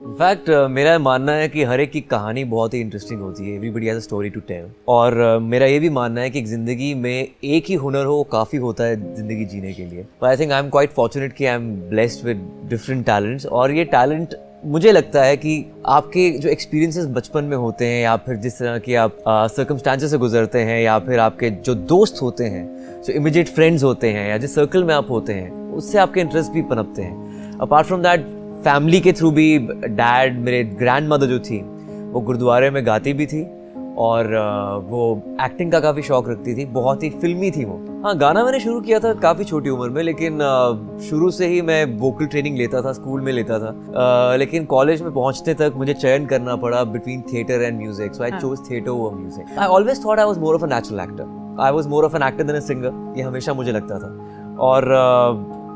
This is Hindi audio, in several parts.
इनफैक्ट uh, मेरा मानना है कि हर एक की कहानी बहुत ही इंटरेस्टिंग होती है। Everybody has a story to tell और uh, मेरा ये भी मानना है कि ज़िंदगी में एक ही हुनर हो काफ़ी होता है ज़िंदगी जीने के लिए। I think I am quite fortunate कि I am blessed with different talents और ये टैलेंट मुझे लगता है कि आपके जो एक्सपीरियंसेस बचपन में होते हैं या फिर जिस तरह के आप सर्कमस्टांसेस uh, से गुजरते हैं या फिर आपके जो दोस्त होते हैं जो इमीडिएट फ्रेंड्स होते हैं या जिस सर्कल में आप होते हैं उससे आपके इंटरेस्ट भी पनपते हैं। अपार्ट फ्रॉम दैट फैमिली के थ्रू भी डैड मेरे ग्रैंड मदर जो थी वो गुरुद्वारे में गाती भी थी और वो एक्टिंग का काफ़ी शौक रखती थी बहुत ही फिल्मी थी वो। हाँ गाना मैंने शुरू किया था काफ़ी छोटी उम्र में लेकिन शुरू से ही मैं वोकल ट्रेनिंग लेता था स्कूल में लेता था। लेकिन कॉलेज में पहुँचने तक मुझे चयन करना पड़ा between theatre and music so I chose theatre over music I always thought I was more of a natural actor I was more of an actor than a singer ये हमेशा मुझे लगता था। और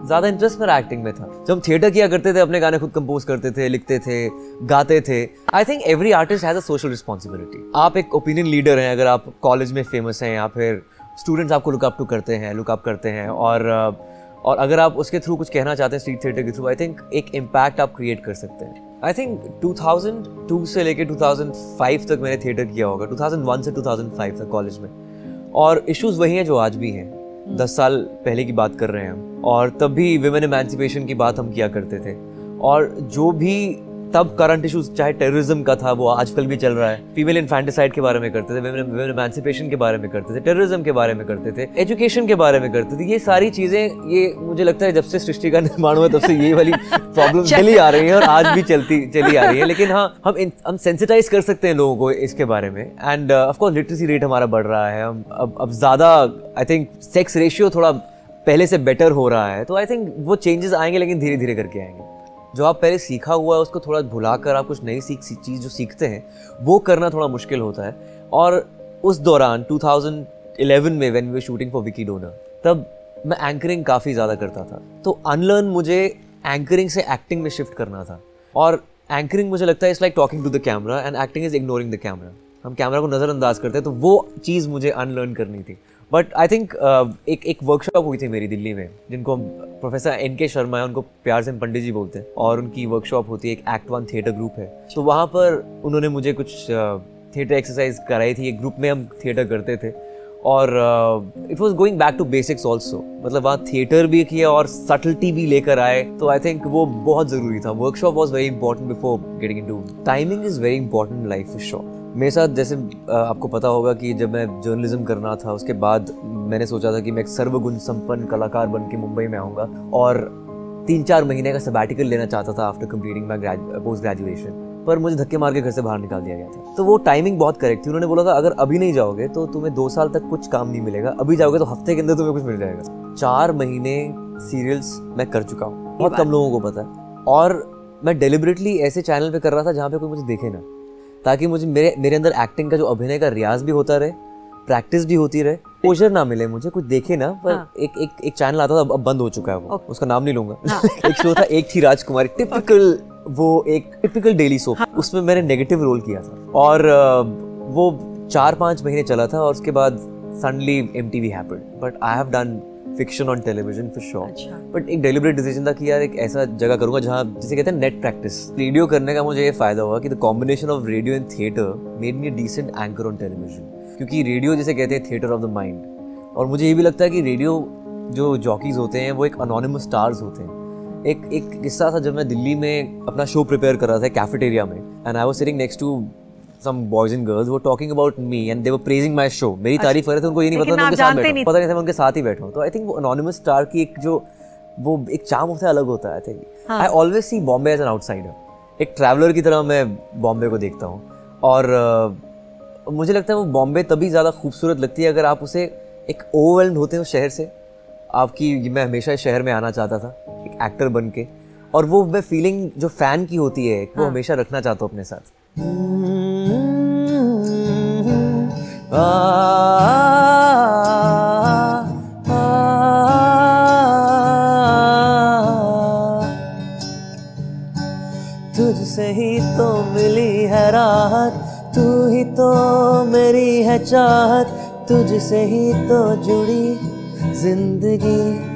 ज़्यादा इंटरेस्ट मेरा एक्टिंग में था। जब हम थिएटर किया करते थे, अपने गाने खुद कंपोज करते थे, लिखते थे, गाते थे I think every artist has a social responsibility आप एक ओपिनियन लीडर हैं, अगर आप कॉलेज में फ़ेमस हैं, या फिर स्टूडेंट्स आपको लुकअप टू करते हैं लुकअप करते हैं, और और अगर आप उसके थ्रू कुछ कहना चाहते हैं स्ट्रीट थिएटर के थ्रू आई थिंक एक इम्पैक्ट आप क्रिएट कर सकते हैं। आई थिंक 2002 से लेके 2005 तक मैंने थिएटर किया होगा। 2001 से 2005 तक कॉलेज में। और इश्यूज़ वही हैं जो आज भी हैं। दस साल पहले की बात कर रहे हैं हम। और तब भी विमेन इमेंसिपेशन की बात हम किया करते थे। और जो भी तब करंट इशूज चाहे टेररिज्म का था वो आजकल भी चल रहा है। फीमेल इन्फेंटिसाइड के बारे में करते थे विमेन के बारे में करते थे टेररिज्म के बारे में करते थे एजुकेशन के बारे में करते थे। ये सारी चीज़ें ये मुझे लगता है जब से सृष्टि का निर्माण हुआ तब से ये वाली प्रॉब्लम चली आ रही है और आज भी चलती चली आ रही है। लेकिन हाँ हम हम सेंसिटाइज कर सकते हैं लोगों को इसके बारे में। एंड ऑफकोर्स लिटरेसी रेट हमारा बढ़ रहा है। हम अब अब ज़्यादा आई थिंक सेक्स रेशियो थोड़ा पहले से बेटर हो रहा है। तो आई थिंक वो चेंजेस आएँगे लेकिन धीरे धीरे करके आएँगे। जो आप पहले सीखा हुआ है, उसको थोड़ा भुला कर आप कुछ नई सीख चीज़ जो सीखते हैं, वो करना थोड़ा मुश्किल होता है। और उस दौरान 2011 में when we shooting for Vicky Donor तब मैं एंकरिंग काफ़ी ज़्यादा करता था। तो अनलर्न मुझे एंकरिंग से एक्टिंग में शिफ्ट करना था। और एंकरिंग मुझे लगता है it's like talking to the camera and acting is ignoring the camera हम कैमरा को नज़रअंदाज करते हैं तो वो चीज़ मुझे अनलर्न करनी थी। बट आई थिंक एक एक वर्कशॉप हुई थी मेरी दिल्ली में, जिनको प्रोफेसर एन के शर्मा है, उनको प्यार से पंडित जी बोलते हैं, और उनकी वर्कशॉप होती है, एक एक्ट वन थिएटर ग्रुप है। तो वहाँ पर उन्होंने मुझे कुछ थिएटर एक्सरसाइज कराई थी, एक ग्रुप में हम थिएटर करते थे। और it was going back to basics also मतलब वहाँ थिएटर भी किया और सटलिटी भी लेकर आए। तो आई थिंक वो बहुत ज़रूरी था। Workshop was very important before getting into timing is very important life for sure मेरे साथ जैसे आपको पता होगा कि जब मैं जर्नलिज्म करना था उसके बाद मैंने सोचा था कि मैं एक सर्वगुण संपन्न कलाकार बन के मुंबई में आऊँगा और तीन चार महीने का सबैटिकल लेना चाहता था after completing my post graduation पर मुझे धक्के मार के घर से बाहर निकाल दिया गया था। तो वो टाइमिंग बहुत करेक्ट थी। उन्होंने बोला था अगर अभी नहीं जाओगे तो तुम्हें दो साल तक कुछ काम नहीं मिलेगा। अभी जाओगे तो हफ़्ते के अंदर तुम्हें कुछ मिल जाएगा। चार महीने सीरियल्स मैं कर चुका हूँ। बहुत कम लोगों को पता है। और मैं डेलिबरेटली ऐसे चैनल पे कर रहा था जहाँ पे कोई मुझे देखे ना। ताकि मुझे मेरे मेरे अंदर एक्टिंग का जो अभिनय का रियाज भी होता रहे प्रैक्टिस भी होती रहे पोजर ना मिले मुझे कुछ देखे ना पर हाँ. एक एक एक चैनल आता था अब बंद हो चुका है वो okay. उसका नाम नहीं लूँगा हाँ. एक शो था एक थी राजकुमारी टिपिकल वो एक टिपिकल डेली सोप उसमें मैंने नेगेटिव रोल किया था और वो चार पाँच महीने चला था और उसके बाद suddenly M T V happen but I have done fiction on television for sure but एक डेलिबरेट डिसीज़न था कि यार एक ऐसा जगह करूँगा जहाँ जिसे कहते हैं नेट प्रैक्टिस रेडियो करने का मुझे ये फ़ायदा हुआ कि the combination of radio and theatre made me decent anchor on television क्योंकि रेडियो जिसे कहते हैं थिएटर ऑफ़ द माइंड और मुझे ये भी लगता है कि रेडियो जो जॉकीज होते हैं वो एक अनोनिमस स्टार्स होते हैं। एक एक किस्सा था जब मैं दिल्ली में अपना शो प्रिपेयर कर रहा था कैफेटेरिया में। And I was sitting next to some boys and girls वो talking about me and they were praising my show मेरी अच्छा। तारीफ़ कर रहे थे उनको ये नहीं पता मैं उनके साथ बैठा। पता नहीं था। मैं उनके साथ ही बैठा हूँ। तो आई थिंक वो एनोनिमस स्टार की एक जो वो एक चार्म होता है अलग होता है I think I always see Bombay as an outsider एक ट्रैवलर की तरह मैं बॉम्बे को देखता हूँ। और uh, मुझे लगता है वो बॉम्बे तभी ज़्यादा खूबसूरत लगती है अगर आप उसे एक ओवरवेल्ड होते हो शहर से। आपकी मैं हमेशा इस शहर में आना चाहता था एक एक्टर बन के। और वो मैं फीलिंग जो फ़ैन की होती है वो हाँ. हमेशा रखना चाहता हूँ अपने साथ। तुझसे ही तो मिली है राहत, तू ही तो मेरी है चाहत, तुझसे ही तो जुड़ी ज़िंदगी।